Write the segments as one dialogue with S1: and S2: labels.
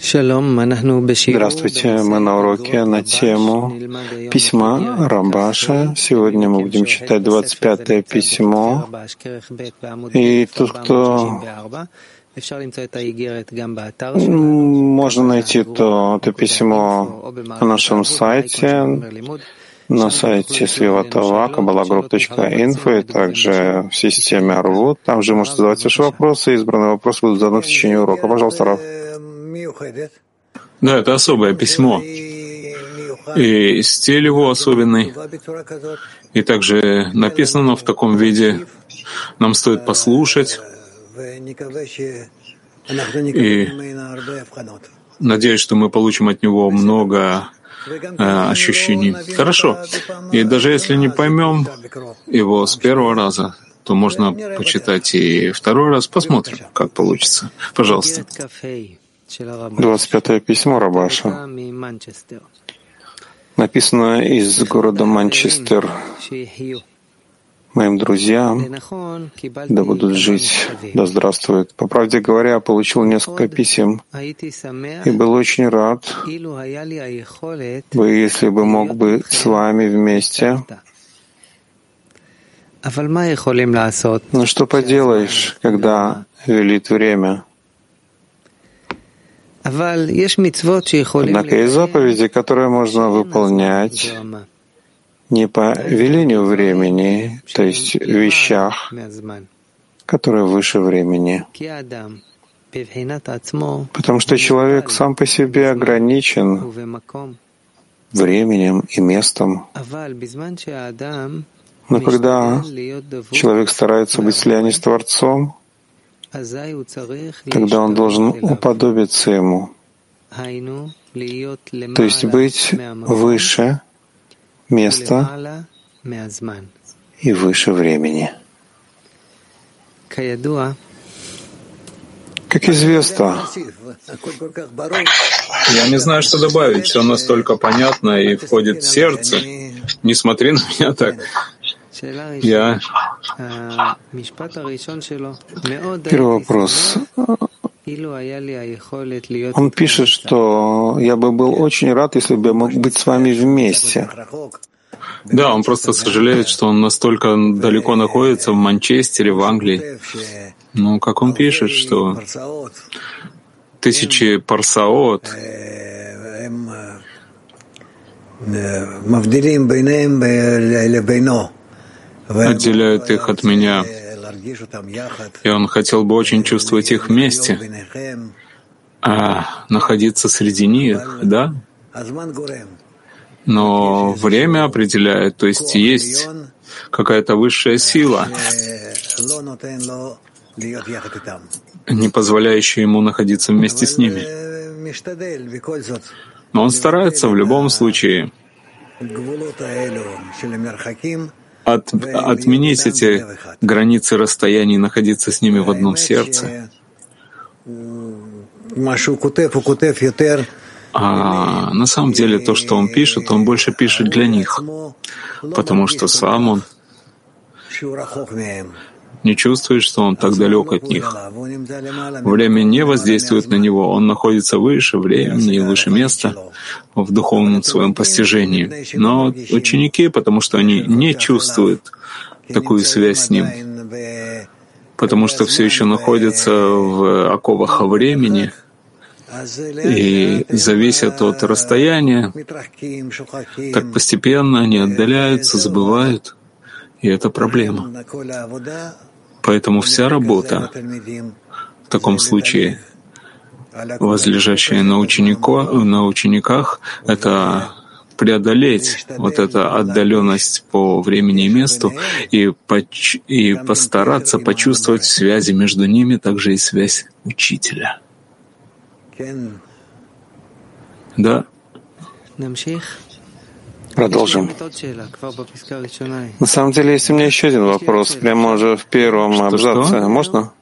S1: Здравствуйте, мы на уроке на тему письма Рамбаша. Сегодня мы будем читать 25-е письмо. И тут, кто можно найти то, это письмо на нашем сайте, на сайте Свиватова, kabbalagroup.info и также в системе Арвуд. Там же можете задавать ваши вопросы. Избранные вопросы будут заданы в течение урока. Пожалуйста, Раф.
S2: Да, это особое письмо. И стиль его особенный. И также написано в таком виде. Нам стоит послушать. И надеюсь, что мы получим от него много э, ощущений. Хорошо. И даже если не поймем его с первого раза, то можно почитать и второй раз. Посмотрим, как получится. Пожалуйста.
S1: 25 письмо Рабаша. Написано из города Манчестер. Моим друзьям, да будут жить, да здравствует. По правде говоря, получил несколько писем и был очень рад бы, если бы мог быть с вами вместе. Но что поделаешь, когда велит время? Однако есть заповеди, которые можно выполнять не по велению времени, то есть вещах, которые выше времени. Потому что человек сам по себе ограничен временем и местом. Но когда человек старается быть слияние с Творцом, тогда он должен уподобиться ему, то есть быть выше места и выше времени. Как известно,
S2: я не знаю, что добавить. Все настолько понятно и входит в сердце. Не смотри на меня так. Я...
S1: Первый вопрос. Он пишет, что я бы был очень рад, если бы я мог быть с вами вместе.
S2: Да, он просто сожалеет, что он настолько далеко находится в Манчестере, в Англии. Ну, как он пишет, что тысячи парсаот отделяют их от меня. И он хотел бы очень чувствовать их вместе, а находиться среди них, да? Но время определяет, то есть есть какая-то высшая сила, не позволяющая ему находиться вместе с ними. Но он старается в любом случае от, отменить эти границы расстояний, находиться с ними в одном сердце. А на самом деле то, что он пишет, он больше пишет для них, потому что сам он не чувствует, что он так далек от них. Время не воздействует на него, он находится выше времени и выше места в духовном своем постижении. Но ученики, потому что они не чувствуют такую связь с ним, потому что все еще находятся в оковах времени, и зависят от расстояния, так постепенно они отдаляются, забывают, и это проблема. Поэтому вся работа в таком случае, возлежащая на, ученико, на учениках, это преодолеть вот эту отдаленность по времени и месту и, поч- и постараться почувствовать связи между ними, также и связь учителя. Да.
S1: Продолжим. На самом деле есть у меня еще один вопрос, прямо уже в первом абзаце. Можно?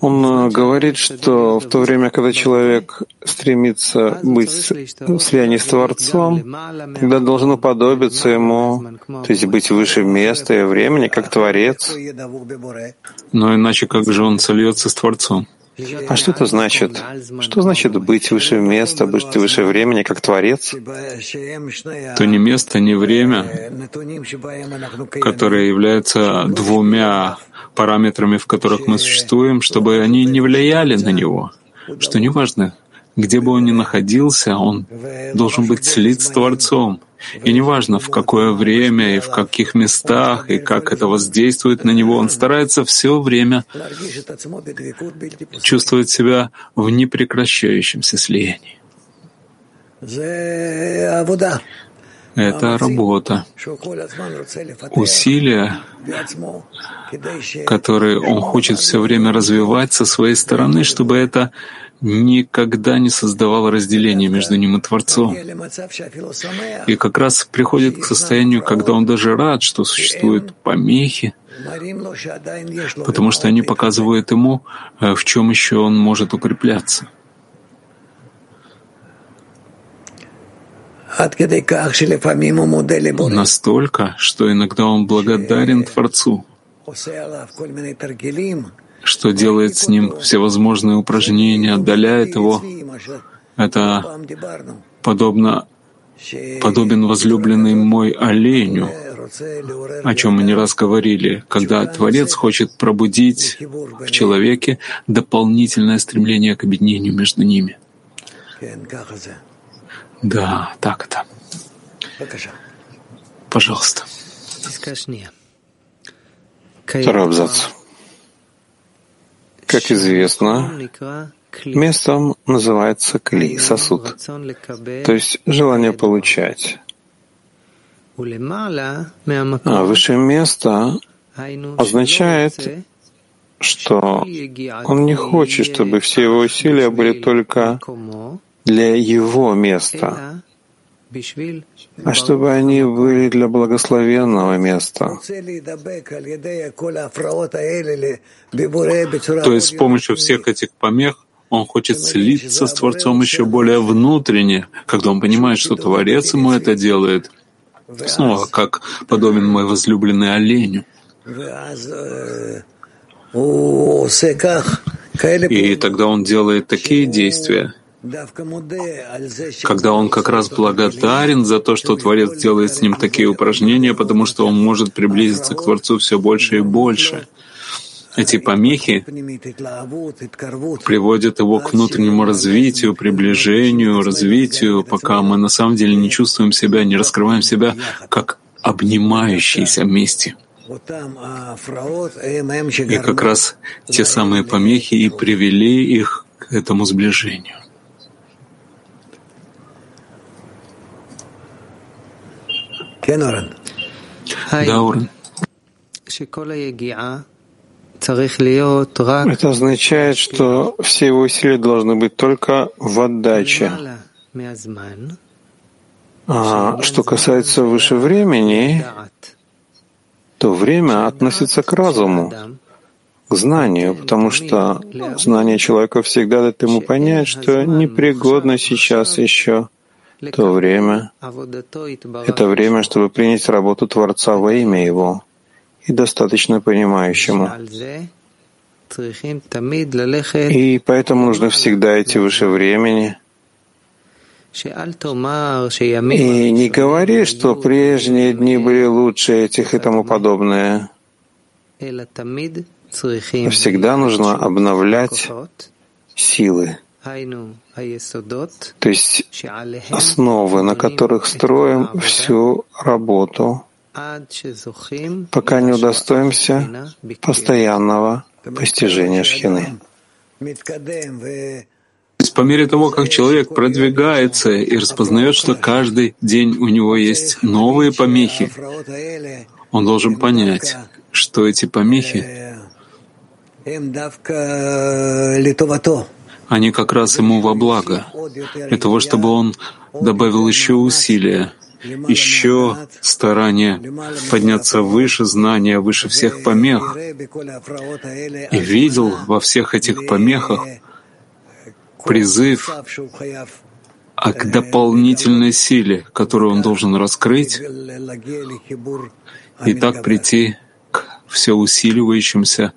S1: Он э, говорит, что в то время, когда человек стремится быть в слиянии с Творцом, тогда должен уподобиться ему, то есть быть выше места и времени, как Творец.
S2: Но иначе как же он сольется с Творцом?
S1: А что это значит? Что значит быть выше места, быть выше времени, как Творец?
S2: То не место, не время, которые являются двумя параметрами, в которых мы существуем, чтобы они не влияли на него. Что неважно, где бы он ни находился, он должен быть слит с Творцом. И неважно, в какое время и в каких местах, и как это воздействует на него, он старается все время чувствовать себя в непрекращающемся слиянии. Это работа, усилия, которые он хочет все время развивать со своей стороны, чтобы это никогда не создавало разделения между ним и Творцом. И как раз приходит к состоянию, когда он даже рад, что существуют помехи, потому что они показывают ему, э, в чем еще он может укрепляться. Настолько, что иногда он благодарен Творцу, что делает с ним всевозможные упражнения, отдаляет его. Это подобно подобен возлюбленный мой оленю, о чем мы не раз говорили, когда Творец хочет пробудить в человеке дополнительное стремление к объединению между ними. Да, так это. Пожалуйста.
S1: Второй абзац. Как известно, местом называется кли, сосуд, то есть желание получать. А высшее место означает, что он не хочет, чтобы все его усилия были только для его места, а чтобы они были для благословенного места.
S2: То есть с помощью всех этих помех он хочет слиться с Творцом еще более внутренне, когда он понимает, что Творец ему это делает. Снова, как подобен мой возлюбленный оленю. И тогда он делает такие действия, когда он как раз благодарен за то, что Творец делает с ним такие упражнения, потому что он может приблизиться к Творцу все больше и больше. Эти помехи приводят его к внутреннему развитию, приближению, развитию, пока мы на самом деле не чувствуем себя, не раскрываем себя как обнимающиеся вместе. И как раз те самые помехи и привели их к этому сближению. Да, Орен.
S1: Это означает, что все его усилия должны быть только в отдаче. А что касается выше времени, то время относится к разуму, к знанию, потому что знание человека всегда дает ему понять, что непригодно сейчас еще то время — это время, чтобы принять работу Творца во имя Его. И достаточно понимающему. И поэтому нужно всегда идти выше времени. И не говори, что прежние дни были лучше этих и тому подобное. Всегда нужно обновлять силы. То есть основы, на которых строим всю работу, пока не удостоимся постоянного постижения шхины.
S2: По мере того, как человек продвигается и распознает, что каждый день у него есть новые помехи, он должен понять, что эти помехи они как раз ему во благо, для того, чтобы он добавил еще усилия, еще старания подняться выше знания, выше всех помех, и видел во всех этих помехах призыв а к дополнительной силе, которую он должен раскрыть, и так прийти к все усиливающимся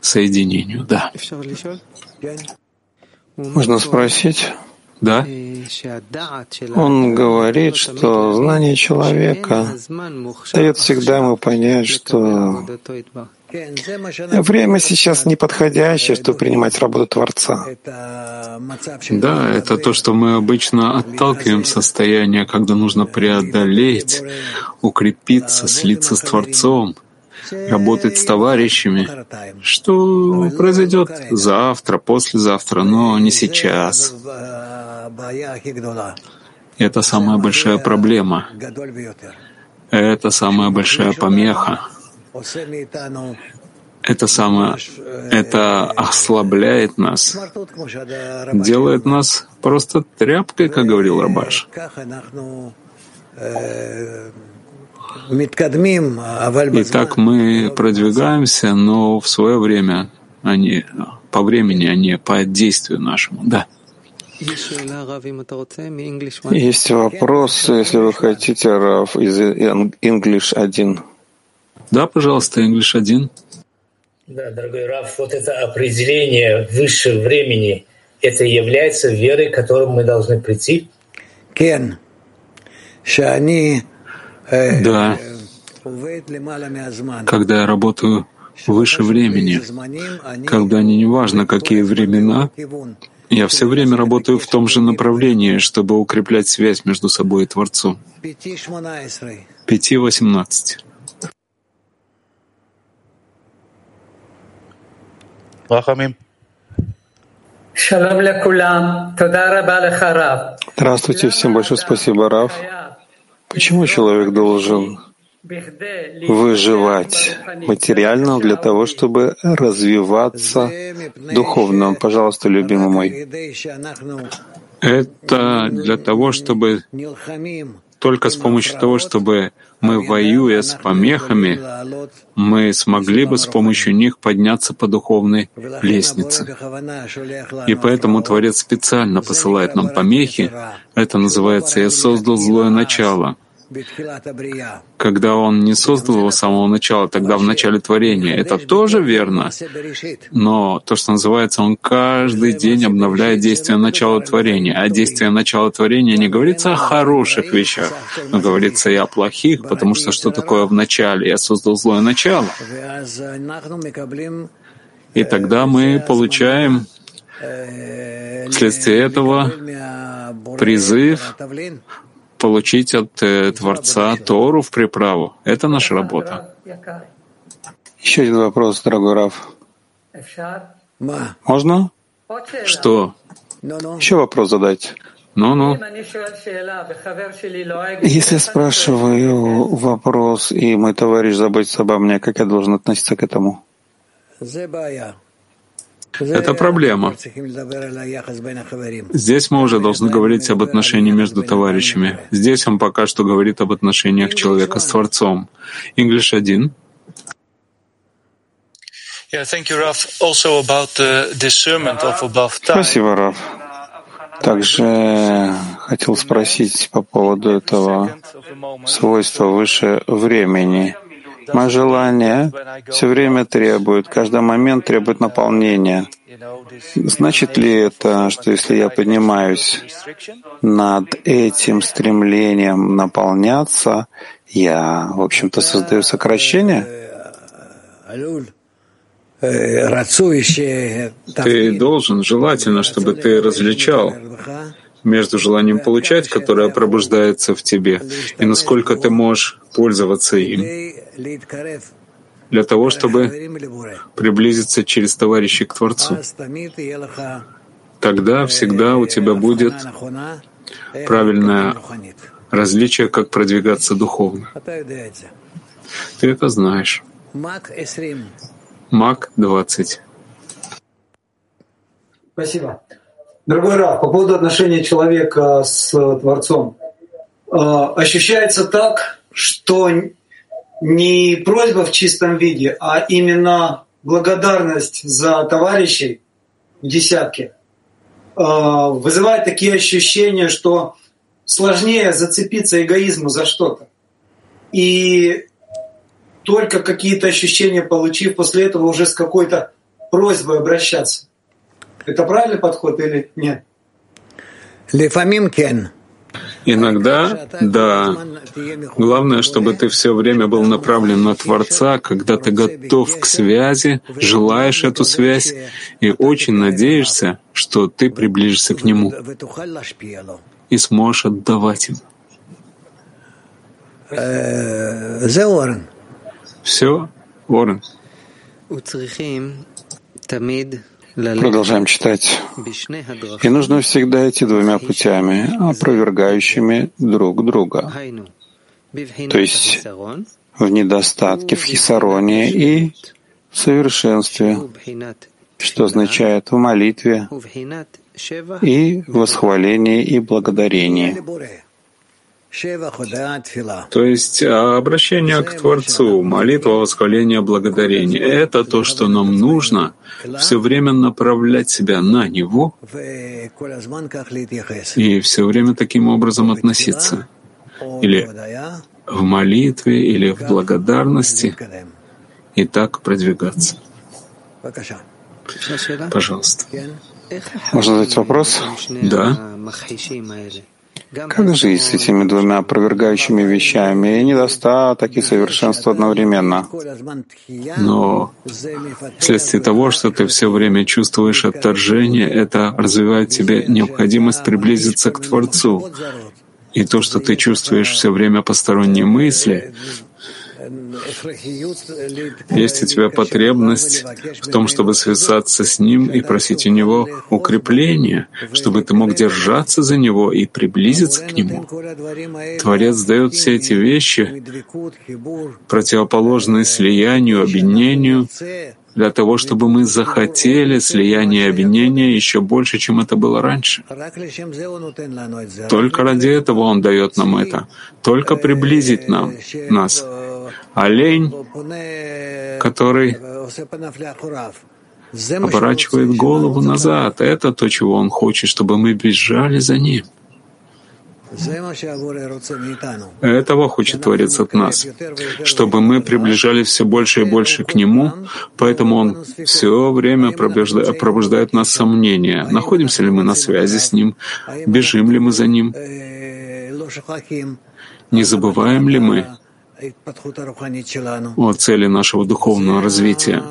S2: соединению. Да.
S1: Можно спросить?
S2: Да?
S1: Он говорит, что знание человека дает всегда ему понять, что время сейчас неподходящее, чтобы принимать работу Творца.
S2: Да, это то, что мы обычно отталкиваем состояние, когда нужно преодолеть, укрепиться, слиться с Творцом — работать с товарищами, что произойдет завтра, послезавтра, но не сейчас. Это самая большая проблема. Это самая большая помеха. Это самое, это ослабляет нас, делает нас просто тряпкой, как говорил Рабаш. И так мы продвигаемся, но в свое время, а не по времени, а не по действию нашему. Да.
S1: Есть вопрос, если вы хотите, Раф, из English 1.
S2: Да, пожалуйста, English 1.
S3: Да, дорогой Раф, вот это определение высшего времени, это является верой, к которой мы должны прийти?
S4: Кен.
S2: Да. Когда я работаю выше времени, когда не неважно, какие времена, я все время работаю в том же направлении, чтобы укреплять связь между собой и Творцом. Пяти восемнадцать.
S1: Здравствуйте, всем большое спасибо, Раф. Почему человек должен выживать материально для того, чтобы развиваться духовно? Пожалуйста, любимый мой.
S2: Это для того, чтобы только с помощью того, чтобы мы, воюя с помехами, мы смогли бы с помощью них подняться по духовной лестнице. И поэтому Творец специально посылает нам помехи. Это называется «Я создал злое начало», когда он не создал его с самого начала, тогда в начале творения. Это тоже верно. Но то, что называется, он каждый день обновляет действие начала творения. А действие начала творения не говорится о хороших вещах, но говорится и о плохих, потому что что такое в начале? Я создал злое начало. И тогда мы получаем вследствие этого призыв получить от э, Творца Тору в приправу. Это наша работа.
S1: Еще один вопрос, дорогой Раф. Можно?
S2: Что?
S1: Еще вопрос задать.
S2: Ну-ну.
S1: Если спрашиваю вопрос, и мой товарищ заботится обо мне, как я должен относиться к этому?
S2: Это проблема. Здесь мы уже должны говорить об отношении между товарищами. Здесь он пока что говорит об отношениях человека с Творцом. English 1.
S1: Спасибо, Раф. Также хотел спросить по поводу этого свойства выше времени. Мое желание все время требует, каждый момент требует наполнения. Значит ли это, что если я поднимаюсь над этим стремлением наполняться, я, в общем-то, создаю сокращение?
S2: Ты должен, желательно, чтобы ты различал между желанием получать, которое пробуждается в тебе, и насколько ты можешь пользоваться им для того, чтобы приблизиться через товарищей к Творцу. Тогда всегда у тебя будет правильное различие, как продвигаться духовно. Ты это знаешь. Мак 20.
S5: Спасибо. Дорогой Раф, по поводу отношения человека с Творцом. А, ощущается так, что не просьба в чистом виде, а именно благодарность за товарищей в десятке а, вызывает такие ощущения, что сложнее зацепиться эгоизму за что-то. И только какие-то ощущения получив, после этого уже с какой-то просьбой обращаться. Это правильный подход или нет?
S2: Иногда, да. Главное, чтобы ты все время был направлен на Творца, когда ты готов к связи, желаешь эту связь и очень надеешься, что ты приближишься к Нему и сможешь отдавать им. Все, Орен.
S1: Продолжаем читать. И нужно всегда идти двумя путями, опровергающими друг друга. То есть в недостатке, в хисароне и в совершенстве, что означает в молитве и восхвалении и благодарении.
S2: То есть а, обращение к Творцу, молитва, восхваление, благодарение — это то, что нам нужно все время направлять себя на Него и все время таким образом относиться. Или в молитве, или в благодарности, и так продвигаться. Пожалуйста.
S1: Можно задать вопрос?
S2: Да.
S1: Как жить с этими двумя опровергающими вещами, и недостаток, и совершенство одновременно?
S2: Но вследствие того, что ты все время чувствуешь отторжение, это развивает в тебе необходимость приблизиться к Творцу. И то, что ты чувствуешь все время посторонние мысли, есть у тебя потребность в том, чтобы связаться с Ним и просить у Него укрепления, чтобы ты мог держаться за Него и приблизиться к Нему. Творец дает все эти вещи, противоположные слиянию, объединению, для того, чтобы мы захотели слияние и объединения еще больше, чем это было раньше. Только ради этого Он дает нам это, только приблизить нам, нас олень, который оборачивает голову назад. Это то, чего он хочет, чтобы мы бежали за ним. Этого хочет Творец от нас, чтобы мы приближались все больше и больше к Нему, поэтому Он все время пробуждает нас сомнения, находимся ли мы на связи с Ним, бежим ли мы за Ним, не забываем ли мы о цели нашего духовного развития.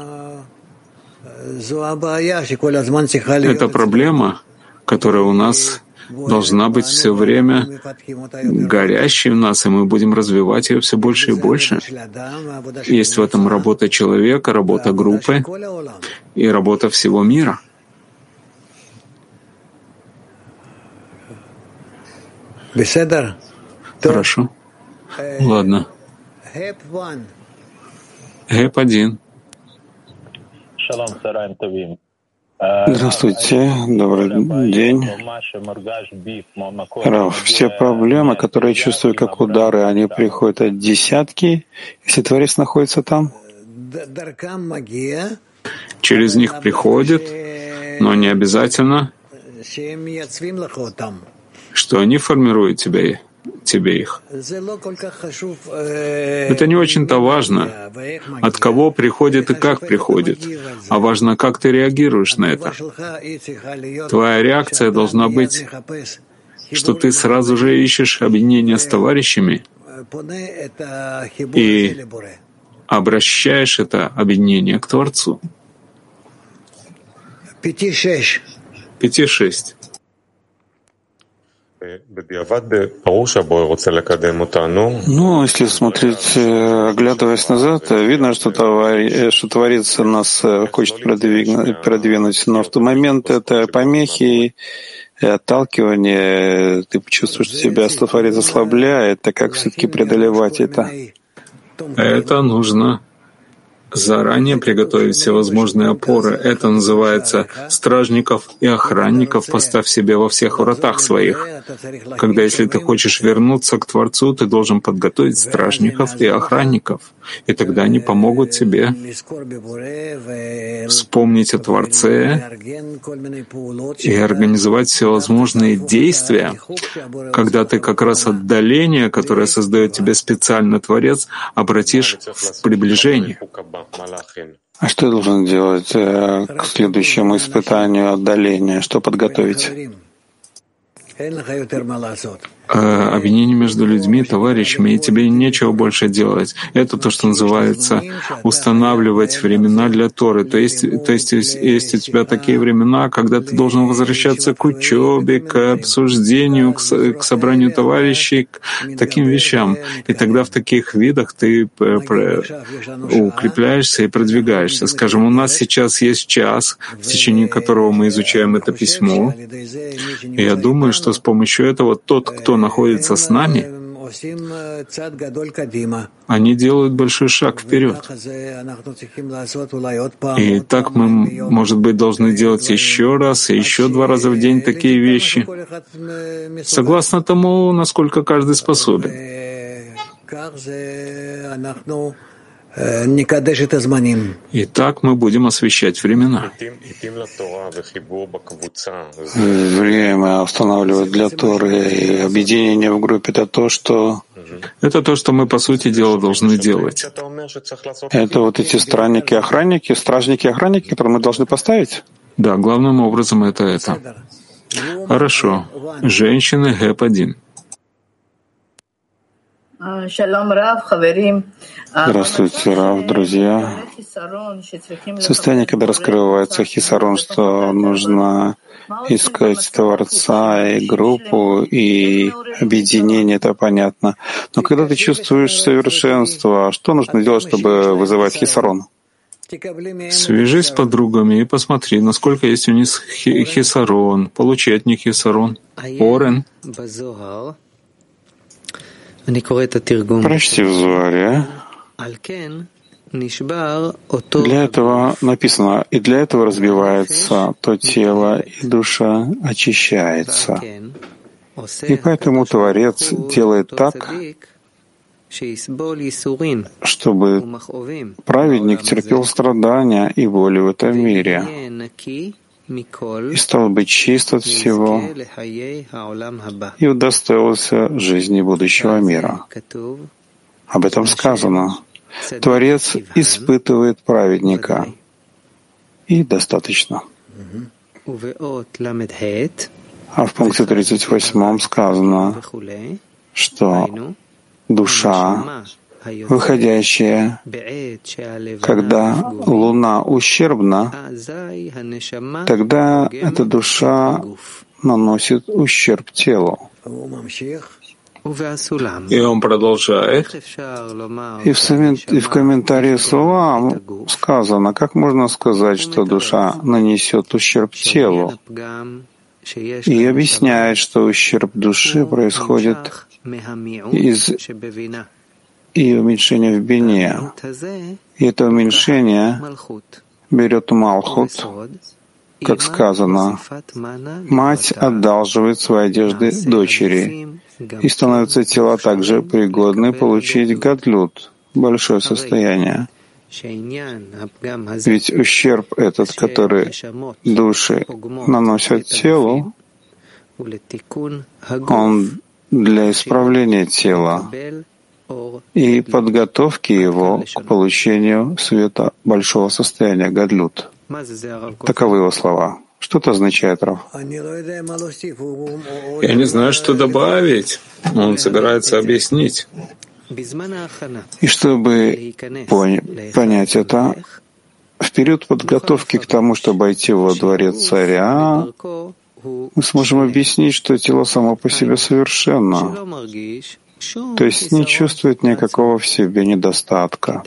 S2: Это проблема, которая у нас должна быть все время горящей в нас, и мы будем развивать ее все больше и больше. Есть в этом работа человека, работа группы и работа всего мира. Хорошо. Ладно. ГЭП-1.
S1: Здравствуйте, добрый день. Раф, все проблемы, которые я чувствую как удары, они приходят от десятки, если Творец находится там?
S2: Через них приходит, но не обязательно, что они формируют тебя тебе их. Это не очень-то важно, от кого приходит и как приходит, а важно, как ты реагируешь на это. Твоя реакция должна быть, что ты сразу же ищешь объединение с товарищами и обращаешь это объединение к Творцу. Пяти-шесть.
S1: Ну, если смотреть, э, оглядываясь назад, видно, что, товарищ, э, что Творец нас э, хочет продвинуть, продвинуть, но в тот момент это помехи и отталкивание, ты чувствуешь, что себя Творец ослабляет, так как все-таки преодолевать это?
S2: Это нужно заранее приготовить все возможные опоры. Это называется стражников и охранников поставь себе во всех вратах своих. Когда если ты хочешь вернуться к Творцу, ты должен подготовить стражников и охранников, и тогда они помогут тебе вспомнить о Творце и организовать все возможные действия, когда ты как раз отдаление, которое создает тебе специально Творец, обратишь в приближение.
S1: А что я должен делать э, к следующему испытанию отдаления? Что подготовить?
S2: Э, объединение между людьми, товарищами, и тебе нечего больше делать. Это то, что называется устанавливать времена для Торы. То есть, то есть есть у тебя такие времена, когда ты должен возвращаться к учебе, к обсуждению, к, к собранию товарищей, к таким вещам. И тогда в таких видах ты укрепляешься и продвигаешься. Скажем, у нас сейчас есть час, в течение которого мы изучаем это письмо. И я думаю, что с помощью этого тот, кто находится с нами, они делают большой шаг вперед. И так мы, может быть, должны делать еще раз и еще два раза в день такие вещи, согласно тому, насколько каждый способен. И так мы будем освещать времена.
S1: Время устанавливать для Торы и объединение в группе — это то, что...
S2: Это то, что мы, по сути дела, должны делать.
S1: Это вот эти странники-охранники, стражники-охранники, которые мы должны поставить?
S2: Да, главным образом это это. Хорошо. Женщины ГЭП-1.
S1: Здравствуйте, Рав, друзья. Состояние, когда раскрывается хисарон, что нужно искать Творца и группу, и объединение, это понятно. Но когда ты чувствуешь совершенство, что нужно делать, чтобы вызывать хисарон?
S2: Свяжись с подругами и посмотри, насколько есть у них хисарон. Получи от них хисарон. Орен.
S1: Прочти в Зуаре. Для этого написано, и для этого разбивается то тело, и душа очищается. И поэтому Творец делает так, чтобы праведник терпел страдания и боли в этом мире и стал быть чист от всего и удостоился жизни будущего мира. Об этом сказано. Творец испытывает праведника. И достаточно. А в пункте 38 сказано, что душа выходящая, когда луна ущербна, тогда эта душа наносит ущерб телу.
S2: И он продолжает.
S1: И в, и в комментарии слова сказано, как можно сказать, что душа нанесет ущерб телу, и объясняет, что ущерб души происходит из и уменьшение в бине. И это уменьшение берет Малхут, как сказано, мать одалживает свои одежды дочери, и становятся тела также пригодны получить гадлют, большое состояние. Ведь ущерб этот, который души наносят телу, он для исправления тела, и подготовки его к получению света большого состояния Гадлют. Таковы его слова. Что это означает, Рав?
S2: Я не знаю, что добавить. Он собирается объяснить.
S1: И чтобы понять это, в период подготовки к тому, чтобы идти во дворец царя, мы сможем объяснить, что тело само по себе совершенно, то есть не чувствует никакого в себе недостатка,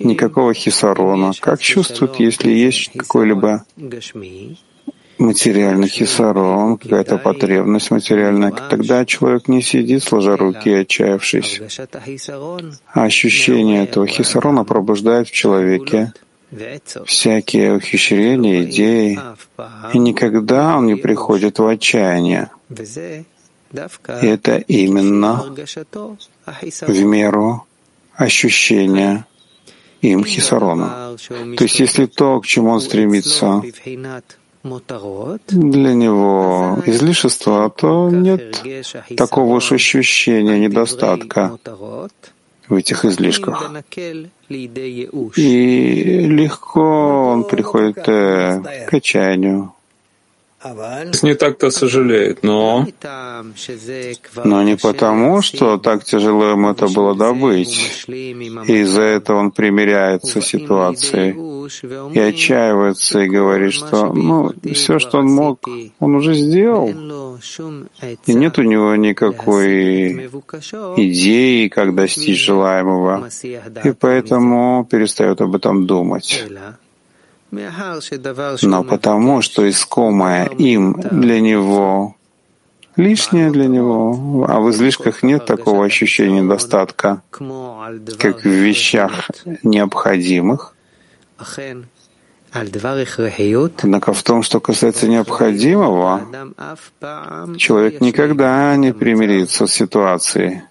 S1: никакого хисарона. Как чувствует, если есть какой-либо материальный хисарон, какая-то потребность материальная, тогда человек не сидит, сложа руки, отчаявшись. А ощущение этого хисарона пробуждает в человеке всякие ухищрения, идеи, и никогда он не приходит в отчаяние. Это именно в меру ощущения им хисарона. То есть если то, к чему он стремится, для него излишество, то нет такого уж ощущения недостатка в этих излишках. И легко он приходит э, к отчаянию,
S2: не так-то сожалеет, но...
S1: Но не потому, что так тяжело ему это было добыть. И из-за этого он примиряется с ситуацией и отчаивается и говорит, что ну, все, что он мог, он уже сделал. И нет у него никакой идеи, как достичь желаемого. И поэтому перестает об этом думать но потому, что искомое им для него лишнее для него, а в излишках нет такого ощущения недостатка, как в вещах необходимых. Однако в том, что касается необходимого, человек никогда не примирится с ситуацией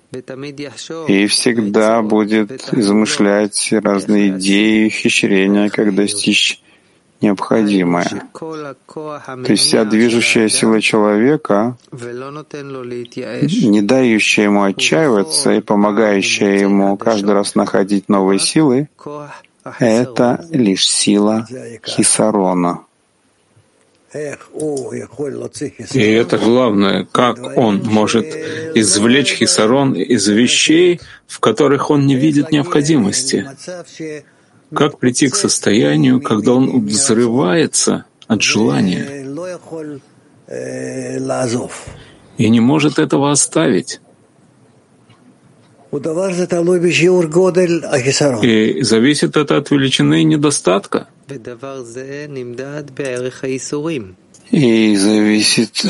S1: и всегда будет измышлять разные идеи, ухищрения, как достичь необходимое. То есть вся движущая сила человека, не дающая ему отчаиваться и помогающая ему каждый раз находить новые силы, это лишь сила хисарона.
S2: И это главное, как он может извлечь хисарон из вещей, в которых он не видит необходимости. Как прийти к состоянию, когда он взрывается от желания и не может этого оставить? И зависит это от величины недостатка.
S1: И зависит,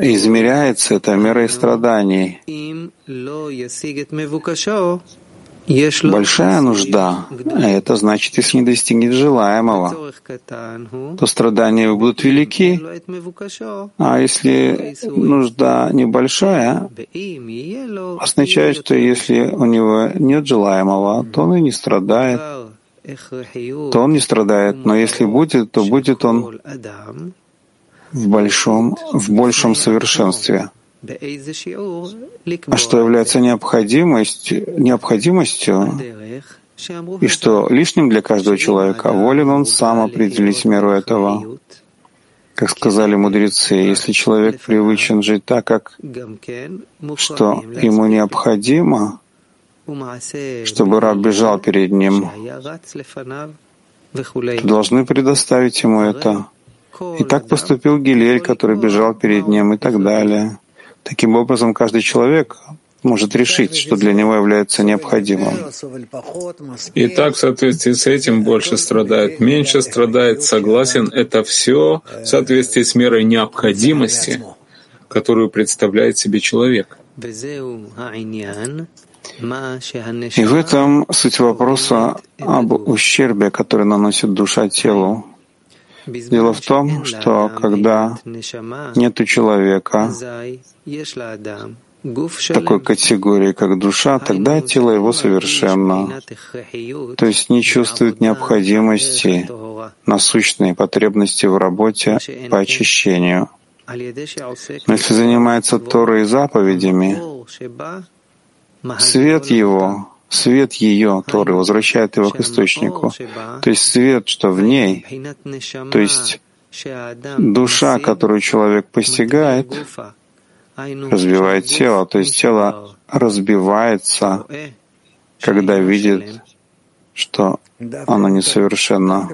S1: измеряется это мерой страданий большая нужда, а это значит, если не достигнет желаемого, то страдания будут велики, а если нужда небольшая, означает, что если у него нет желаемого, то он и не страдает, то он не страдает, но если будет, то будет он в большом, в большем совершенстве. А что является необходимостью, необходимостью и что лишним для каждого человека, волен он сам определить меру этого. Как сказали мудрецы, если человек привычен жить так, как что ему необходимо, чтобы раб бежал перед ним, то должны предоставить ему это. И так поступил Гилель, который бежал перед ним, и так далее. Таким образом, каждый человек может решить, что для него является необходимым.
S2: И так в соответствии с этим больше страдает, меньше страдает, согласен, это все в соответствии с мерой необходимости, которую представляет себе человек.
S1: И в этом суть вопроса об ущербе, который наносит душа телу. Дело в том, что когда нет человека такой категории, как душа, тогда тело его совершенно, то есть не чувствует необходимости, насущной потребности в работе по очищению. Но если занимается Торой и заповедями, свет его, свет ее, Торы, возвращает его к источнику. То есть свет, что в ней, то есть душа, которую человек постигает, разбивает тело, то есть тело разбивается, когда видит, что оно несовершенно.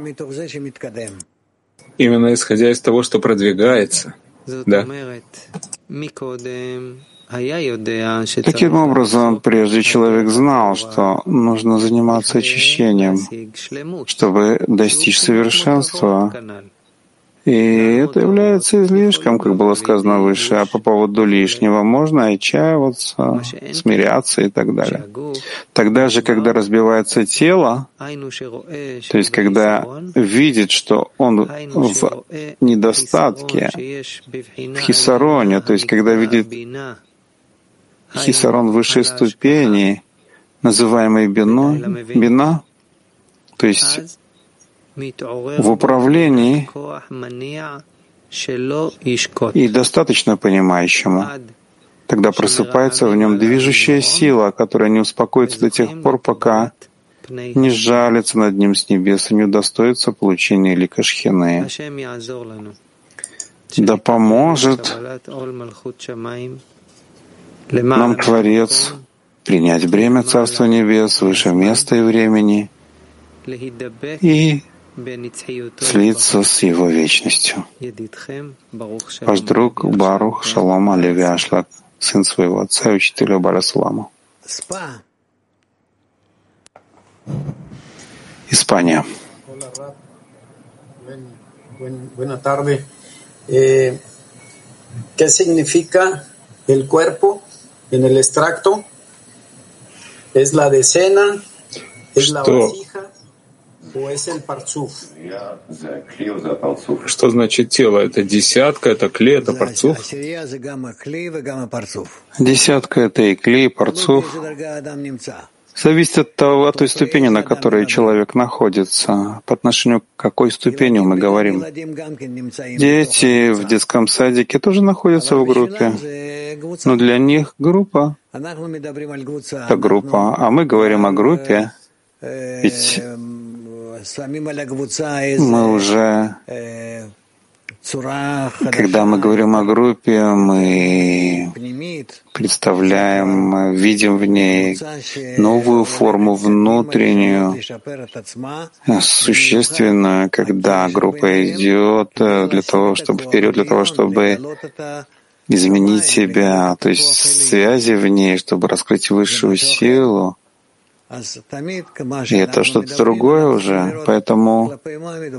S2: Именно исходя из того, что продвигается. Да.
S1: Таким образом, прежде человек знал, что нужно заниматься очищением, чтобы достичь совершенства, и это является излишком, как было сказано выше, а по поводу лишнего можно отчаиваться, смиряться и так далее. Тогда же, когда разбивается тело, то есть когда видит, что он в недостатке, в хисароне, то есть когда видит хисарон высшей ступени, называемый бино, бина, то есть в управлении и достаточно понимающему. Тогда просыпается в нем движущая сила, которая не успокоится до тех пор, пока не жалится над ним с небес и не удостоится получения лика Шхины. Да поможет нам Творец принять бремя Царства Небес выше места и времени и слиться с Его вечностью. Ваш друг Барух Шалом Алеви Ашлак, сын своего отца и учителя Барасулама. Испания.
S4: ¿Qué significa el cuerpo en el extracto? ¿Es la decena? ¿Es la vasija? ¿O es el parцуф?
S2: Что значит тело? Это десятка, это клей, это парцуф?
S1: Десятка — это и клей, и парцуф. Зависит от того, от той ступени, на которой человек находится. По отношению к какой ступени мы говорим. Дети в детском садике тоже находятся в группе, но для них группа — это группа, а мы говорим о группе, ведь мы уже когда мы говорим о группе, мы представляем, видим в ней новую форму внутреннюю, существенную, когда группа идет для того, чтобы вперед, для того, чтобы изменить себя, то есть связи в ней, чтобы раскрыть высшую силу, и это что-то другое уже. Поэтому,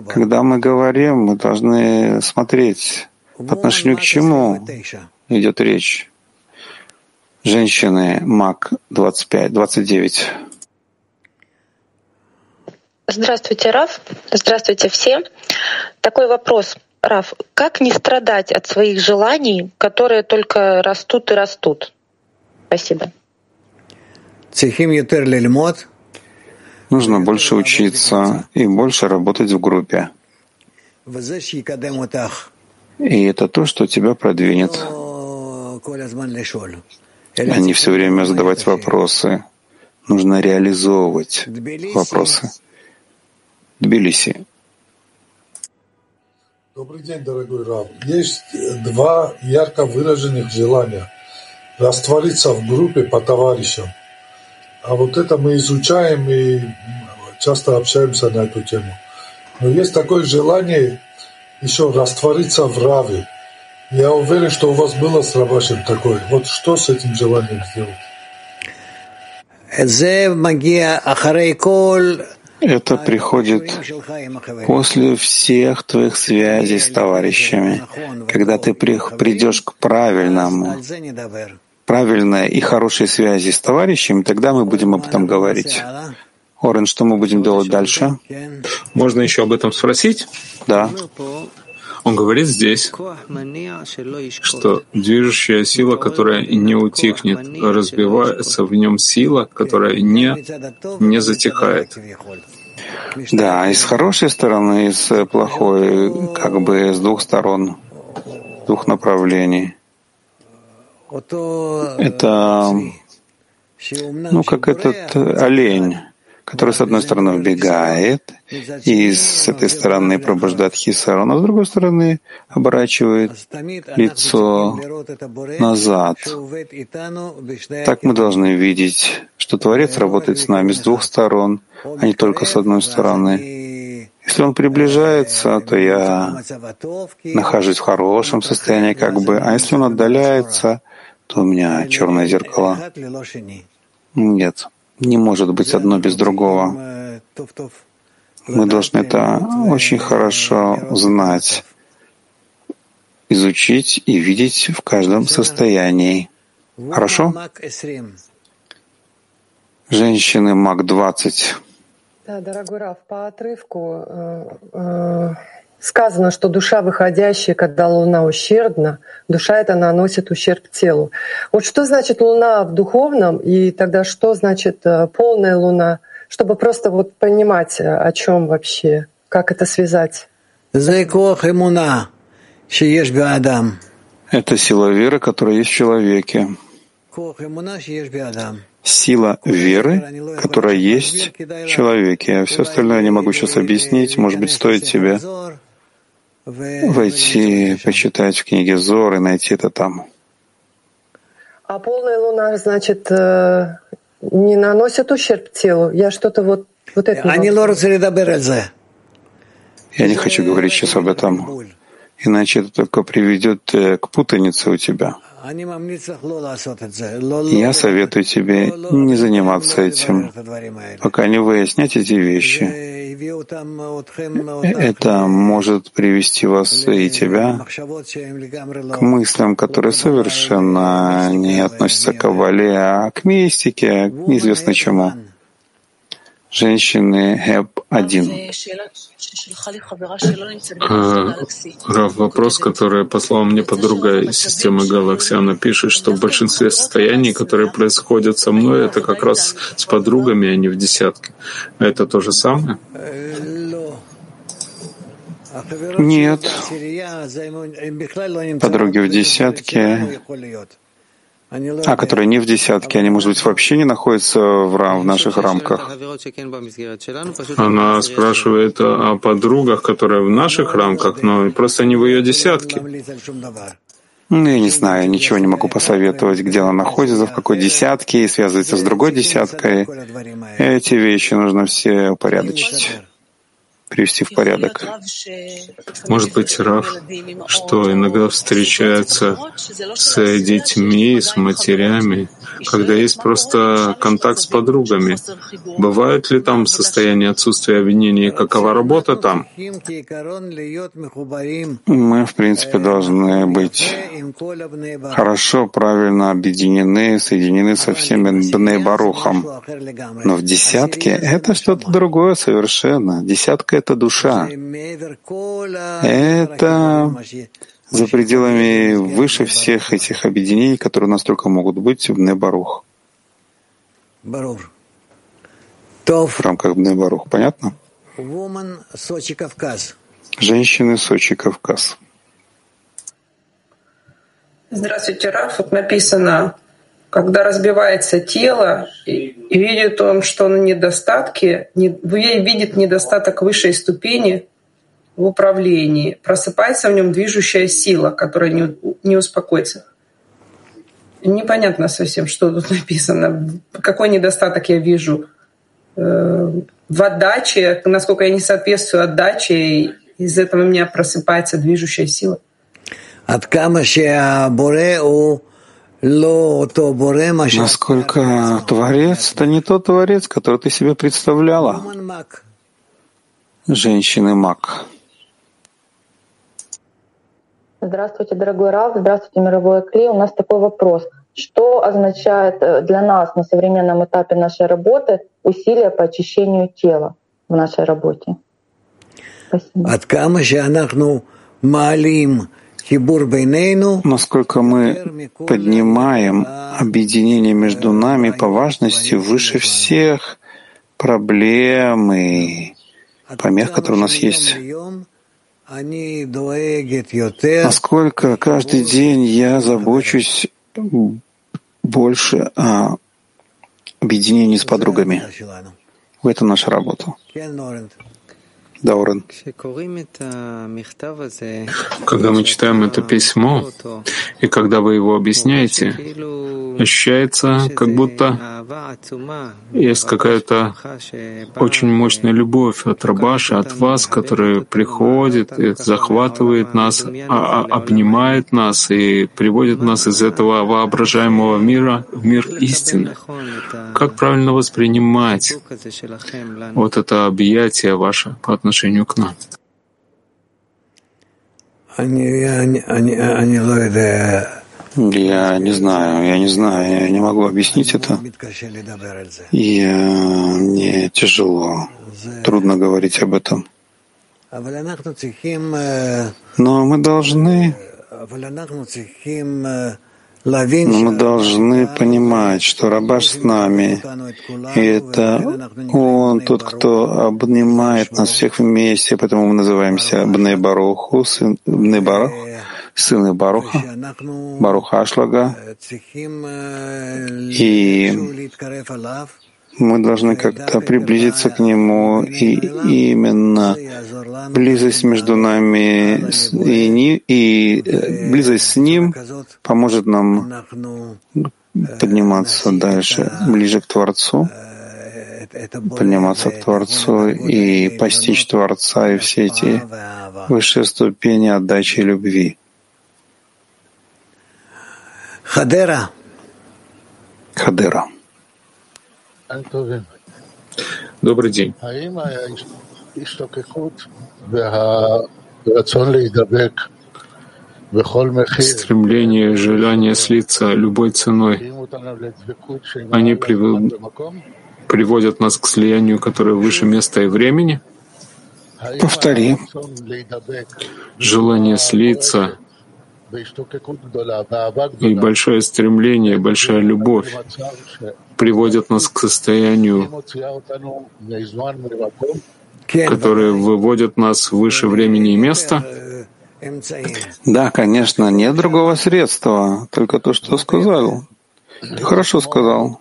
S1: когда мы говорим, мы должны смотреть, по отношению к чему идет речь. Женщины, МАК 25, 29.
S6: Здравствуйте, Раф. Здравствуйте все. Такой вопрос, Раф. Как не страдать от своих желаний, которые только растут и растут? Спасибо.
S1: Нужно больше учиться и больше работать в группе. И это то, что тебя продвинет. А не все время задавать вопросы. Нужно реализовывать вопросы. Тбилиси.
S7: Добрый день, дорогой Раб. Есть два ярко выраженных желания – раствориться в группе по товарищам – а вот это мы изучаем и часто общаемся на эту тему. Но есть такое желание еще раствориться в раве. Я уверен, что у вас было с Рабашем такое. Вот что с этим желанием сделать?
S1: Это приходит после всех твоих связей с товарищами, когда ты придешь к правильному, правильной и хорошей связи с товарищами, тогда мы будем об этом говорить. Орен, что мы будем делать дальше?
S2: Можно еще об этом спросить?
S1: Да.
S2: Он говорит здесь, что движущая сила, которая не утихнет, разбивается в нем сила, которая не, не затихает.
S1: Да, и с хорошей стороны, и с плохой, как бы с двух сторон, двух направлений. Это, ну, как этот олень, который с одной стороны убегает и с этой стороны пробуждает хисарон, а с другой стороны оборачивает лицо назад. Так мы должны видеть, что Творец работает с нами с двух сторон, а не только с одной стороны. Если он приближается, то я нахожусь в хорошем состоянии, как бы, а если он отдаляется, у меня черное зеркало. Нет, не может быть одно без другого. Мы должны это очень хорошо знать, изучить и видеть в каждом состоянии. Хорошо? Женщины МАК-20.
S8: Да, дорогой Раф, по отрывку э, э, Сказано, что душа выходящая, когда луна ущербна, душа эта наносит ущерб телу. Вот что значит луна в духовном, и тогда что значит э, полная луна, чтобы просто вот понимать, э, о чем вообще, как это связать?
S1: Это сила веры, которая есть в человеке. Сила веры, которая есть в человеке. А все остальное я не могу сейчас объяснить. Может быть, стоит тебе войти, почитать в книге Зор и найти это там.
S8: А полная луна, значит, э, не наносит ущерб телу? Я что-то вот, вот это...
S1: Я не хочу говорить сейчас об этом, иначе это только приведет э, к путанице у тебя. Я советую тебе не заниматься этим, пока не выяснять эти вещи. Это может привести вас и тебя к мыслям, которые совершенно не относятся к Кабале, а к мистике, неизвестно чему. Женщины ГЭП-1.
S2: Рав, вопрос, который послала мне подруга из системы галаксии, она пишет, что в большинстве состояний, которые происходят со мной, это как раз с подругами, а не в десятке. Это то же самое?
S1: Нет. Подруги в десятке а которые не в десятке, они, может быть, вообще не находятся в, рам, в наших рамках.
S2: Она спрашивает о подругах, которые в наших рамках, но просто не в ее десятке.
S1: Ну, я не знаю, ничего не могу посоветовать, где она находится, в какой десятке, и связывается с другой десяткой. Эти вещи нужно все упорядочить привести в порядок.
S2: Может быть, Раф, что иногда встречается с детьми, с матерями, когда есть просто контакт с подругами. Бывает ли там состояние отсутствия обвинений? Какова работа там?
S1: Мы, в принципе, должны быть хорошо, правильно объединены, соединены со всеми Бней Барухом. Но в десятке это что-то другое совершенно. Десятка — это душа. Это за пределами выше всех этих объединений, которые у нас только могут быть в Небарух. В рамках Небарух. Понятно? Женщины Сочи, Кавказ.
S9: Здравствуйте, Раф. Вот написано, когда разбивается тело, и, видит он, что он недостатки, не, видит недостаток высшей ступени, в управлении, просыпается в нем движущая сила, которая не, успокоится. Непонятно совсем, что тут написано. Какой недостаток я вижу э, в отдаче, насколько я не соответствую отдаче, из этого у меня просыпается движущая сила.
S1: Насколько Творец — это не тот Творец, который ты себе представляла. Женщины-маг.
S6: Здравствуйте, дорогой Рав, здравствуйте, мировой Кли. У нас такой вопрос. Что означает э, для нас на современном этапе нашей работы усилия по очищению тела в нашей работе?
S1: Спасибо. Насколько мы поднимаем объединение между нами по важности выше всех проблем и помех, которые у нас есть. Насколько каждый день я забочусь больше о объединении с подругами. В этом наша работа. Даурен.
S2: Когда мы читаем это письмо, и когда вы его объясняете, ощущается, как будто есть какая-то очень мощная любовь от Рабаша, от вас, которая приходит и захватывает нас, а, а, обнимает нас и приводит нас из этого воображаемого мира в мир истины. Как правильно воспринимать вот это объятие ваше по отношению отношению к нам.
S1: Я не знаю, я не знаю, я не могу объяснить это. И мне тяжело, трудно говорить об этом. Но мы должны мы должны понимать, что Рабаш с нами, и это Он тот, кто обнимает нас всех вместе, поэтому мы называемся Бней Баруху, сын, Бней Барух, сына Баруха, Баруха Ашлага, и мы должны как-то приблизиться к Нему, и именно близость между нами и, не, и э, близость с Ним поможет нам подниматься дальше, ближе к Творцу, подниматься к Творцу и постичь Творца и все эти высшие ступени отдачи любви.
S4: Хадера.
S1: Хадера.
S2: Добрый день. Стремление, желание слиться любой ценой, они приводят нас к слиянию, которое выше места и времени?
S1: Повтори.
S2: Желание слиться. и большое стремление, большая любовь приводят нас к состоянию, которые выводят нас выше времени и места?
S1: Да, конечно, нет другого средства, только то, что сказал. Ты хорошо сказал.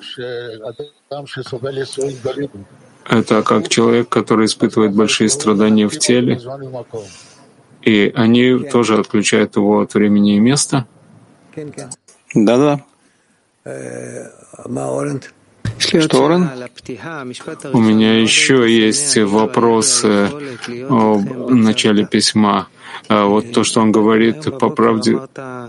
S2: Это как человек, который испытывает большие страдания в теле, и они тоже отключают его от времени и места.
S1: Да-да. Что, Орен?
S2: У меня еще есть вопрос об начале письма. А вот то, что он говорит, по правде,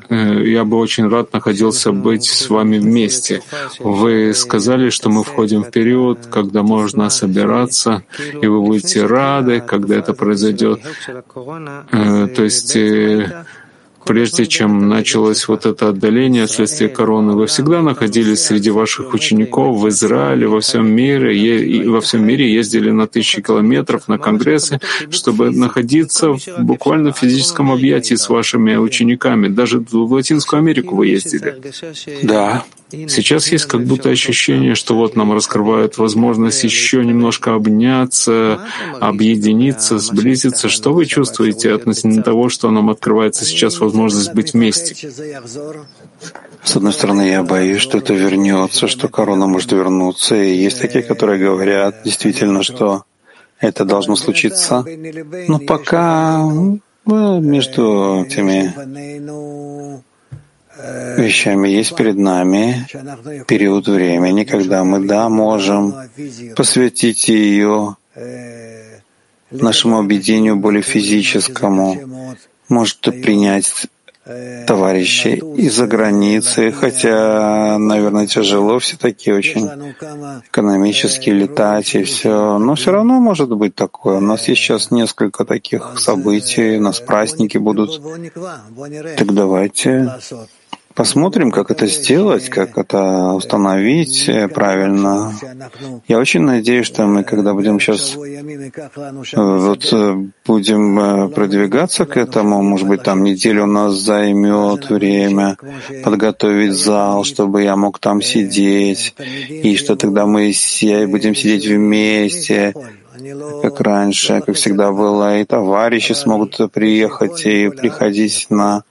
S2: э, я бы очень рад находился быть с вами вместе. Вы сказали, что мы входим в период, когда можно собираться, и вы будете рады, когда это произойдет. Э, то есть э, Прежде чем началось вот это отдаление вследствие короны, вы всегда находились среди ваших учеников в Израиле, во всем мире, и во всем мире ездили на тысячи километров на конгрессы, чтобы находиться в буквально физическом объятии с вашими учениками. Даже в Латинскую Америку вы ездили.
S1: Да.
S2: Сейчас есть как будто ощущение, что вот нам раскрывают возможность еще немножко обняться, объединиться, сблизиться. Что вы чувствуете относительно того, что нам открывается сейчас возможность быть вместе?
S1: С одной стороны, я боюсь, что это вернется, что корона может вернуться. И есть такие, которые говорят действительно, что это должно случиться. Но пока ну, между теми вещами есть перед нами период времени, когда мы, да, можем посвятить ее нашему объединению более физическому, может принять товарищей из-за границы, хотя, наверное, тяжело все-таки очень экономически летать и все, но все равно может быть такое. У нас есть сейчас несколько таких событий, у нас праздники будут. Так давайте Посмотрим, как это сделать, как это установить э, правильно. Я очень надеюсь, что мы, когда будем сейчас э, вот, э, будем продвигаться к этому, может быть, там неделю у нас займет время подготовить зал, чтобы я мог там сидеть, и что тогда мы будем сидеть вместе, как раньше, как всегда было, и товарищи смогут приехать и приходить на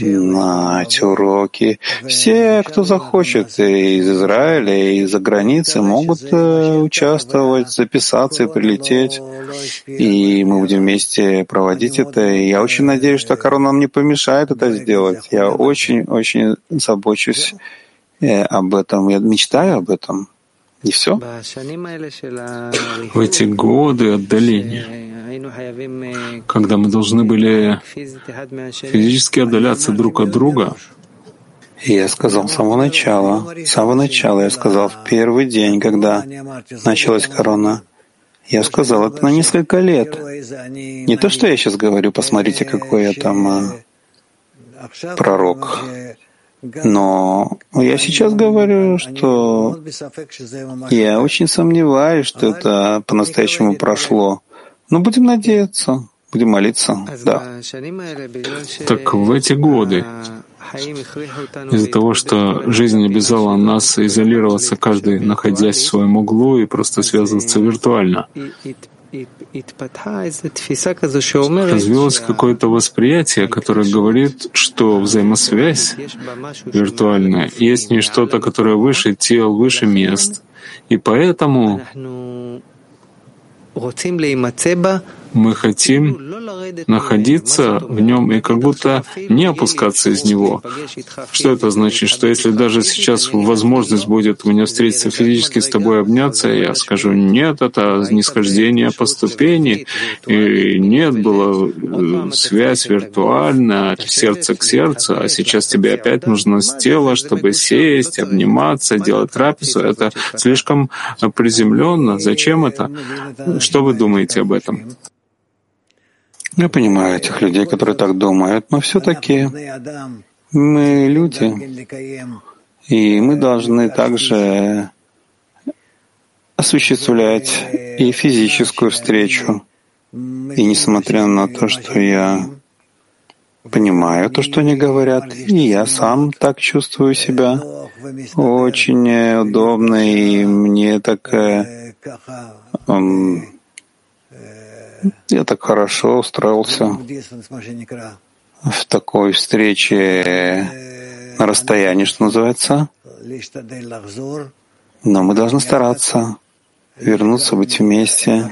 S1: на эти уроки. Все, кто захочет из Израиля и из-за границы, могут э, участвовать, записаться и прилететь. И мы будем вместе проводить это. И я очень надеюсь, что корона нам не помешает это сделать. Я очень-очень забочусь э, об этом. Я мечтаю об этом. И все.
S2: В эти годы отдаления, когда мы должны были физически отдаляться друг от друга,
S1: я сказал с самого начала, с самого начала я сказал в первый день, когда началась корона, я сказал это на несколько лет. Не то, что я сейчас говорю, посмотрите, какой я там а, пророк. Но я сейчас говорю, что я очень сомневаюсь, что это по-настоящему прошло. Но будем надеяться, будем молиться, да.
S2: Так в эти годы, из-за того, что жизнь обязала нас изолироваться, каждый находясь в своем углу и просто связываться виртуально, развилось какое-то восприятие, которое говорит, что взаимосвязь виртуальная, есть не что-то, которое выше тел, выше мест. И поэтому мы хотим находиться в нем и как будто не опускаться из него. Что это значит? Что если даже сейчас возможность будет у меня встретиться физически с тобой обняться, я скажу, нет, это нисхождение по ступени, и нет, была э, связь виртуальная от сердца к сердцу, а сейчас тебе опять нужно с тела, чтобы сесть, обниматься, делать трапезу. Это слишком приземленно. Зачем это? Что вы думаете об этом?
S1: Я понимаю этих людей, которые так думают, но все-таки мы люди, и мы должны также осуществлять и физическую встречу. И несмотря на то, что я понимаю то, что они говорят, и я сам так чувствую себя очень удобно, и мне так эм, я так хорошо устроился в такой встрече на расстоянии, что называется. Но мы должны стараться вернуться, быть вместе.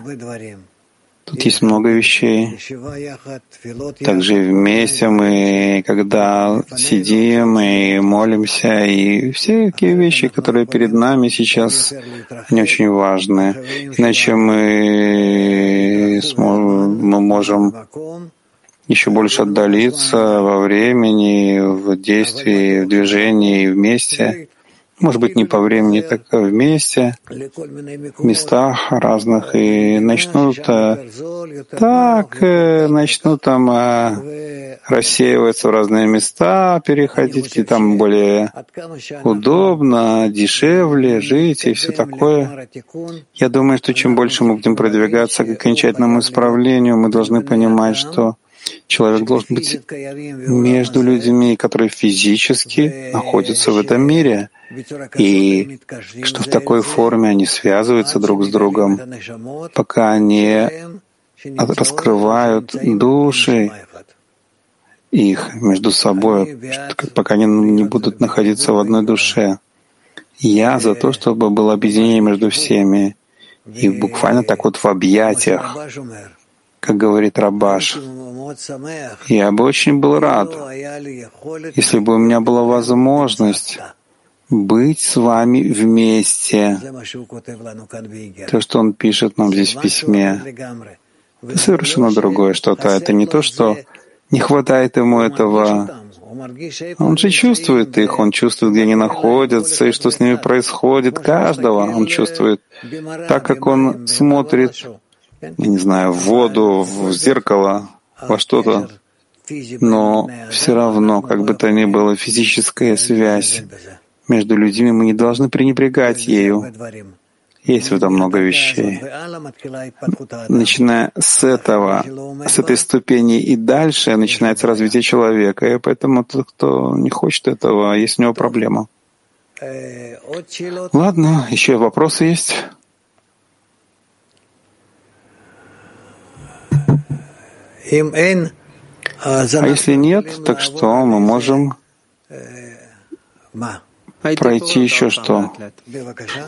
S1: Тут есть много вещей. Также вместе мы, когда сидим и молимся, и все такие вещи, которые перед нами сейчас, они очень важны. Иначе мы, сможем, мы можем еще больше отдалиться во времени, в действии, в движении, вместе может быть, не по времени, так вместе, в местах разных, и начнут э, так, э, начнут там э, рассеиваться в разные места, переходить, где там более удобно, дешевле жить и все такое. Я думаю, что чем больше мы будем продвигаться к окончательному исправлению, мы должны понимать, что Человек должен быть между людьми, которые физически находятся в этом мире, и что в такой форме они связываются друг с другом, пока они раскрывают души их между собой, пока они не будут находиться в одной душе. Я за то, чтобы было объединение между всеми, и буквально так вот в объятиях, как говорит Рабаш. Я бы очень был рад, если бы у меня была возможность быть с вами вместе. То, что он пишет нам здесь в письме, это совершенно другое что-то. Это не то, что не хватает ему этого. Он же чувствует их, он чувствует, где они находятся и что с ними происходит. Каждого он чувствует. Так как он смотрит я не знаю, в воду, в зеркало, во что-то, но все равно, как бы то ни было, физическая связь между людьми, мы не должны пренебрегать ею. Есть в этом много вещей. Начиная с этого, с этой ступени и дальше начинается развитие человека. И поэтому тот, кто не хочет этого, есть у него проблема. Ладно, еще вопросы есть? А если нет, так что мы можем пройти еще что?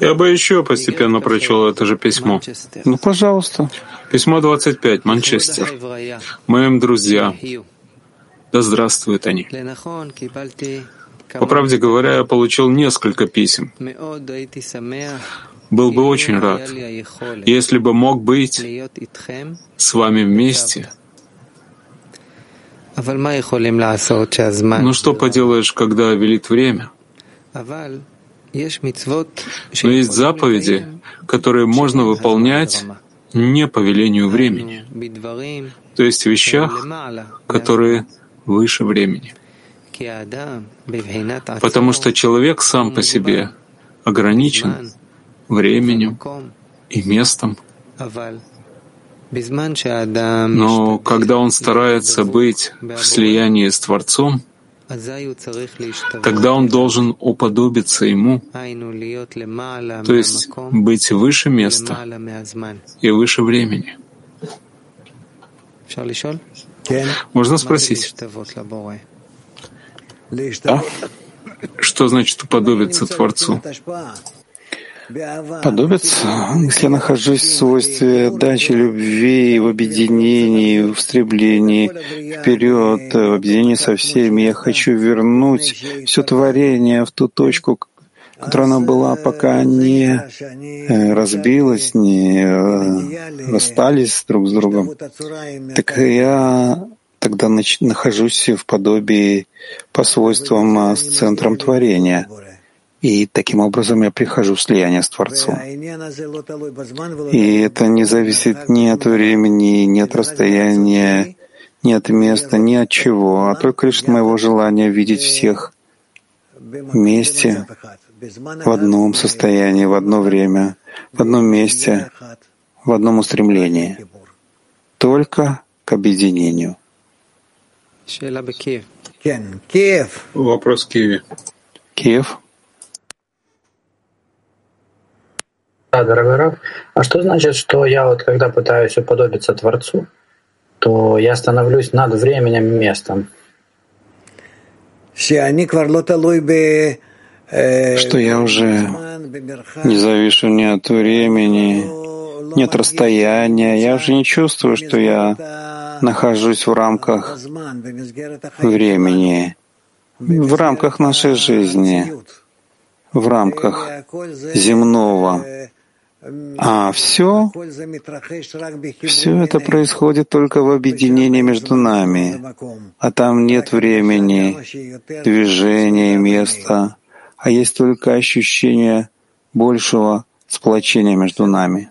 S2: Я бы еще постепенно прочел это же письмо.
S1: Ну, пожалуйста.
S2: Письмо 25, Манчестер. Моим друзья. Да здравствуют они. По правде говоря, я получил несколько писем. Был бы очень рад, если бы мог быть с вами вместе — ну что поделаешь, когда велит время? Но есть заповеди, которые можно выполнять не по велению времени, то есть в вещах, которые выше времени. Потому что человек сам по себе ограничен временем и местом. Но когда он старается быть в слиянии с Творцом, тогда он должен уподобиться ему, то есть быть выше места и выше времени. Можно спросить?
S1: Да?
S2: Что значит уподобиться Творцу?
S1: Подобиться, если я нахожусь в свойстве дачи любви, в объединении, в стремлении вперед, в объединении со всеми, я хочу вернуть все творение в ту точку, которая она была, пока не э, разбилась, не э, расстались друг с другом, так я тогда нахожусь в подобии по свойствам а, с центром творения — и таким образом я прихожу в слияние с Творцом. И это не зависит ни от времени, ни от расстояния, ни от места, ни от чего, а только лишь от моего желания видеть всех вместе, в одном состоянии, в одно время, в одном месте, в одном устремлении, только к объединению.
S2: Вопрос Киеве.
S1: Киев.
S10: Да, дорогой Раф. А что значит, что я вот когда пытаюсь уподобиться Творцу, то я становлюсь над временем и местом?
S1: Что я уже не завишу ни от времени, ни от расстояния. Я уже не чувствую, что я нахожусь в рамках времени, в рамках нашей жизни, в рамках земного. А все, все это происходит только в объединении между нами, а там нет времени, движения, места, а есть только ощущение большего сплочения между нами.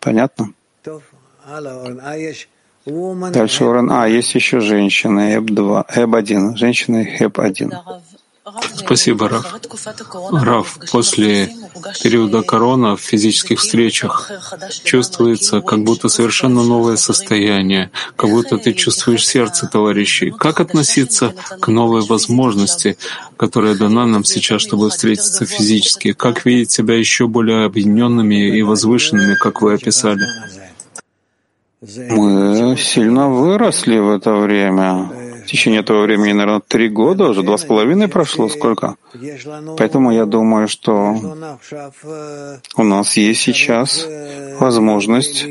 S1: Понятно? Дальше Оран. А, есть еще женщины, ЭБ-2, ЭБ-1, женщины ЭБ-1.
S2: Спасибо, Раф. Раф, после периода корона в физических встречах чувствуется как будто совершенно новое состояние, как будто ты чувствуешь сердце товарищей. Как относиться к новой возможности, которая дана нам сейчас, чтобы встретиться физически? Как видеть себя еще более объединенными и возвышенными, как вы описали?
S1: Мы сильно выросли в это время в течение этого времени, наверное, три года, уже два с половиной прошло, сколько? Поэтому я думаю, что у нас есть сейчас возможность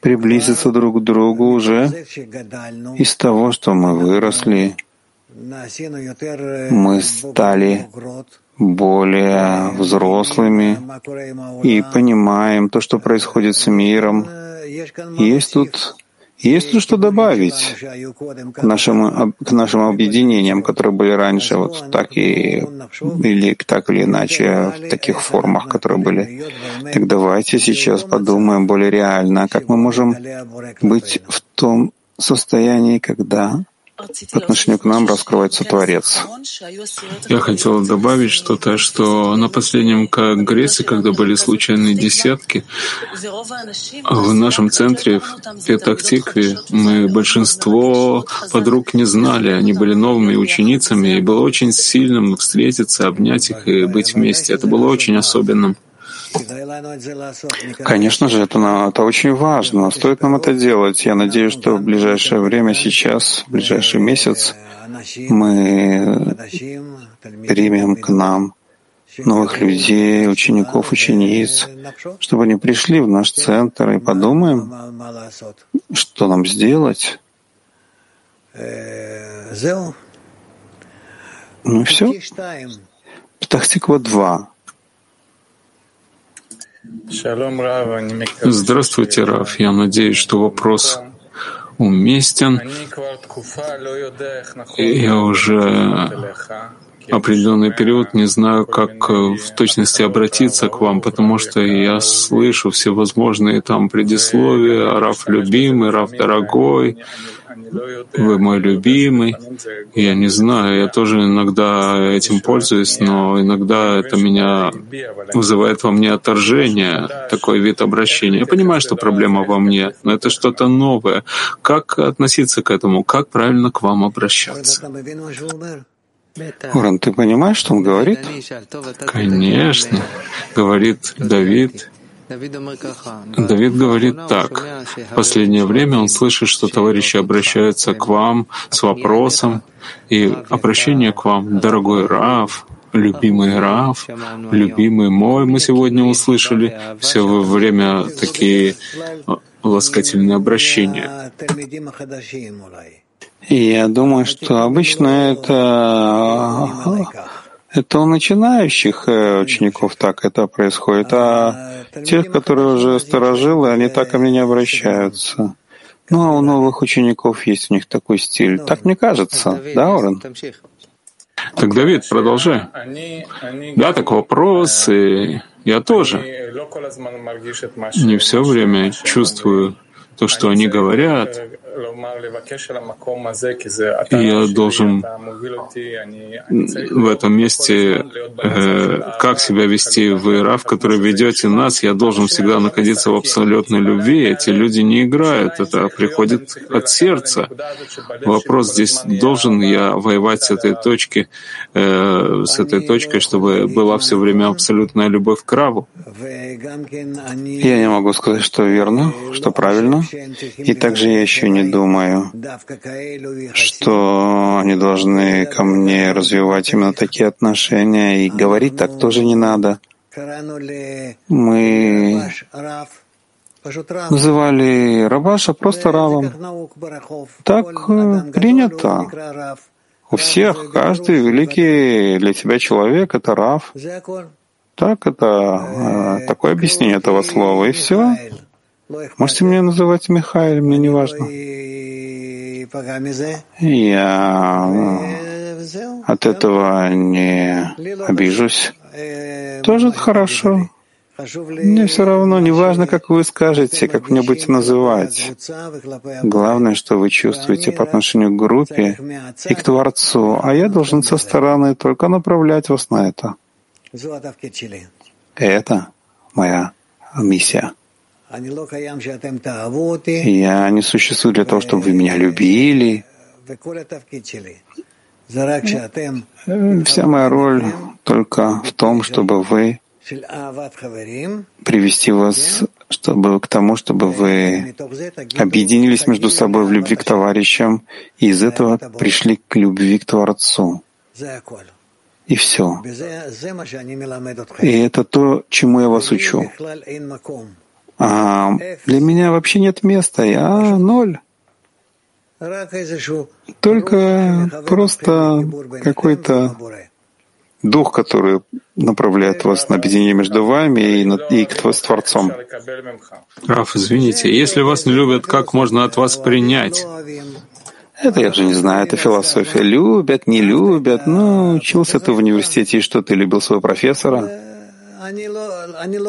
S1: приблизиться друг к другу уже из того, что мы выросли, мы стали более взрослыми и понимаем то, что происходит с миром. Есть тут есть ли что добавить к нашим, к нашим объединениям, которые были раньше, вот так и или так или иначе в таких формах, которые были? Так давайте сейчас подумаем более реально, как мы можем быть в том состоянии, когда по отношению к нам раскрывается Творец.
S2: Я хотел добавить что-то, что на последнем конгрессе, когда были случайные десятки, в нашем центре в Петахтикве мы большинство подруг не знали, они были новыми ученицами, и было очень сильным встретиться, обнять их и быть вместе. Это было очень особенным.
S1: Конечно же, это, это очень важно. Стоит нам это делать. Я надеюсь, что в ближайшее время, сейчас, в ближайший месяц, мы примем к нам новых людей, учеников, учениц, чтобы они пришли в наш центр и подумаем, что нам сделать. Ну и все. Птахтиква 2.
S2: Здравствуйте, Раф. Я надеюсь, что вопрос уместен. Я уже определенный период не знаю, как в точности обратиться к вам, потому что я слышу все возможные там предисловия, Раф любимый, Раф дорогой, вы мой любимый. Я не знаю, я тоже иногда этим пользуюсь, но иногда это меня вызывает во мне отторжение, такой вид обращения. Я понимаю, что проблема во мне, но это что-то новое. Как относиться к этому? Как правильно к вам обращаться?
S1: Уран, ты понимаешь, что он говорит?
S2: Конечно, говорит Давид, Давид говорит так. В последнее время он слышит, что товарищи обращаются к вам с вопросом, и обращение к вам, дорогой Рав, любимый Рав, любимый мой, мы сегодня услышали все время такие ласкательные обращения.
S1: И я думаю, что обычно это это у начинающих э, учеников так это происходит, а тех, которые уже сторожилы, они так ко мне не обращаются. Ну, а у новых учеников есть у них такой стиль. Так мне кажется, да, Орен?
S2: Так, Давид, продолжай. Да, так вопрос, и я тоже не все время чувствую то, что они говорят, я должен в этом месте, э, как себя вести в Рав, который ведете нас, я должен всегда находиться в абсолютной любви. Эти люди не играют, это приходит от сердца. Вопрос здесь, должен я воевать с этой точки, э, с этой точкой, чтобы была все время абсолютная любовь к Раву?
S1: Я не могу сказать, что верно, что правильно. И также я еще не думаю, что они должны ко мне развивать именно такие отношения, и говорить так тоже не надо. Мы называли Рабаша просто Равом. Так э, принято. У всех каждый великий для тебя человек — это Рав. Так, это э, такое объяснение этого слова, и все. Можете меня называть Михаил, мне не важно. Я от этого не обижусь. Тоже хорошо. Мне все равно, не важно, как вы скажете, как меня будете называть. Главное, что вы чувствуете по отношению к группе и к Творцу, а я должен со стороны только направлять вас на это. Это моя миссия. Я не существую для того, чтобы вы меня любили. Вся моя роль только в том, чтобы вы привести вас чтобы, к тому, чтобы вы объединились между собой в любви к товарищам, и из этого пришли к любви к Творцу. И все. И это то, чему я вас учу. А для меня вообще нет места, я ноль. Только просто какой-то дух, который направляет вас на объединение между вами и, на, и к, с Творцом.
S2: Раф, извините, если вас не любят, как можно от вас принять?
S1: Это я уже не знаю, это философия. Любят, не любят. Ну, учился ты в университете, и что, ты любил своего профессора?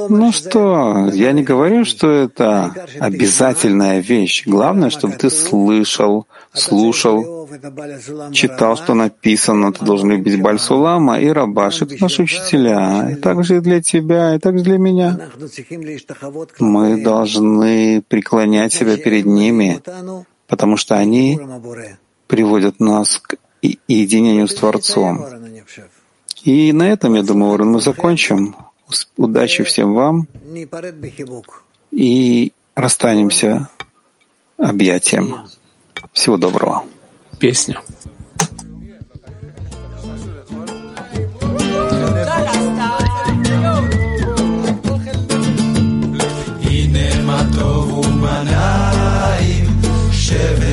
S1: Ну что, я не говорю, что это обязательная вещь. Главное, чтобы ты слышал, слушал, читал, что написано. Ты должен любить Бальсулама и Рабаш. Это наши учителя. И также и для тебя, и также для меня. Мы должны преклонять себя перед ними, потому что они приводят нас к единению с Творцом. И на этом, я думаю, Орен, мы закончим. Удачи всем вам. И расстанемся объятием. Всего доброго.
S2: Песня. שבט